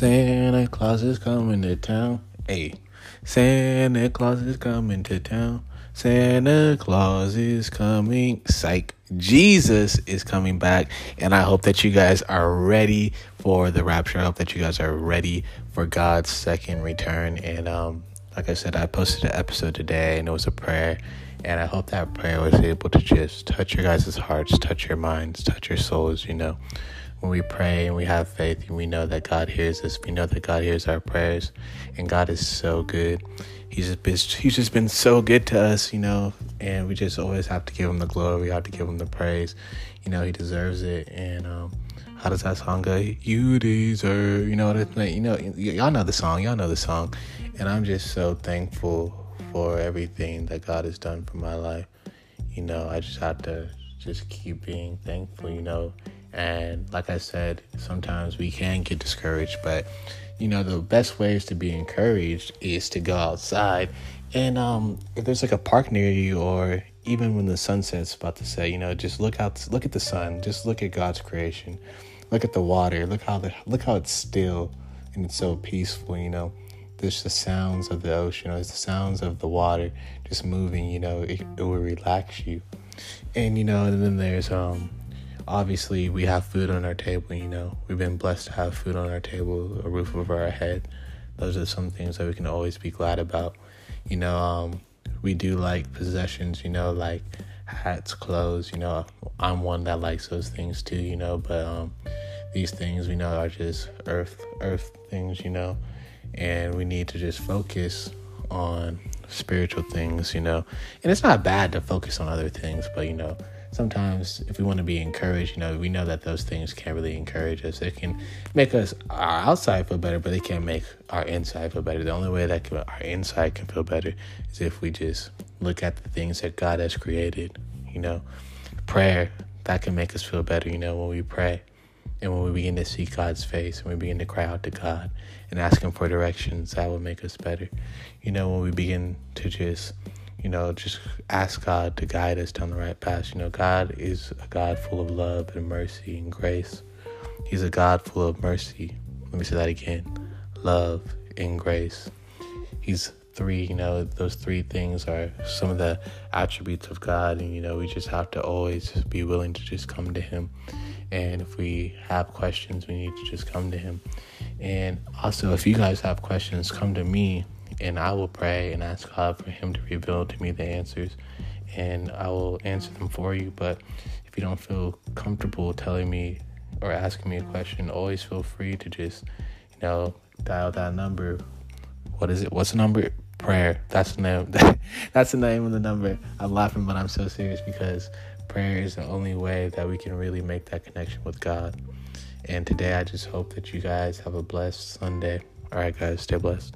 Santa Claus is coming to town. Hey, Santa Claus is coming to town. Santa Claus is coming. Psych. Jesus is coming back. And I hope that you guys are ready for the rapture. I hope that you guys are ready for God's second return. And um, like I said, I posted an episode today and it was a prayer. And I hope that prayer was able to just touch your guys' hearts, touch your minds, touch your souls, you know. When we pray and we have faith and we know that God hears us, we know that God hears our prayers, and God is so good. He's just been, he's just been so good to us, you know, and we just always have to give him the glory, we have to give him the praise. You know, he deserves it. And um, how does that song go? You deserve, you know, you know, y'all know the song, y'all know the song, and I'm just so thankful for everything that God has done for my life. You know, I just have to just keep being thankful, you know. And like I said, sometimes we can get discouraged, but you know, the best ways to be encouraged is to go outside. And um, if there's like a park near you, or even when the sunset's about to set, you know, just look out, look at the sun, just look at God's creation, look at the water, look how the look how it's still and it's so peaceful, you know. There's the sounds of the ocean or the sounds of the water just moving you know. It, it will relax you. And you know and then there's um obviously we have food on our table you know. We've been blessed to have food on our table a roof over our head. Those are some things that we can always be glad about. You know um we do like possessions you know like hats clothes you know. I'm one that likes those things too you know but um these things we know are just earth earth things you know. And we need to just focus on spiritual things, you know. And it's not bad to focus on other things, but you know, sometimes if we want to be encouraged, you know, we know that those things can't really encourage us. It can make us our outside feel better, but they can't make our inside feel better. The only way that can, our inside can feel better is if we just look at the things that God has created, you know. Prayer that can make us feel better, you know, when we pray. And when we begin to see God's face and we begin to cry out to God and ask Him for directions, that will make us better. You know, when we begin to just, you know, just ask God to guide us down the right path. You know, God is a God full of love and mercy and grace. He's a God full of mercy. Let me say that again love and grace. He's three, you know, those three things are some of the attributes of God. And, you know, we just have to always be willing to just come to Him and if we have questions, we need to just come to Him. And also, if you guys have questions, come to me and I will pray and ask God for Him to reveal to me the answers. And I will answer them for you. But if you don't feel comfortable telling me or asking me a question, always feel free to just, you know, dial that number. What is it? What's the number? Prayer. That's the name. That's the name of the number. I'm laughing, but I'm so serious because prayer is the only way that we can really make that connection with God. And today, I just hope that you guys have a blessed Sunday. All right, guys, stay blessed.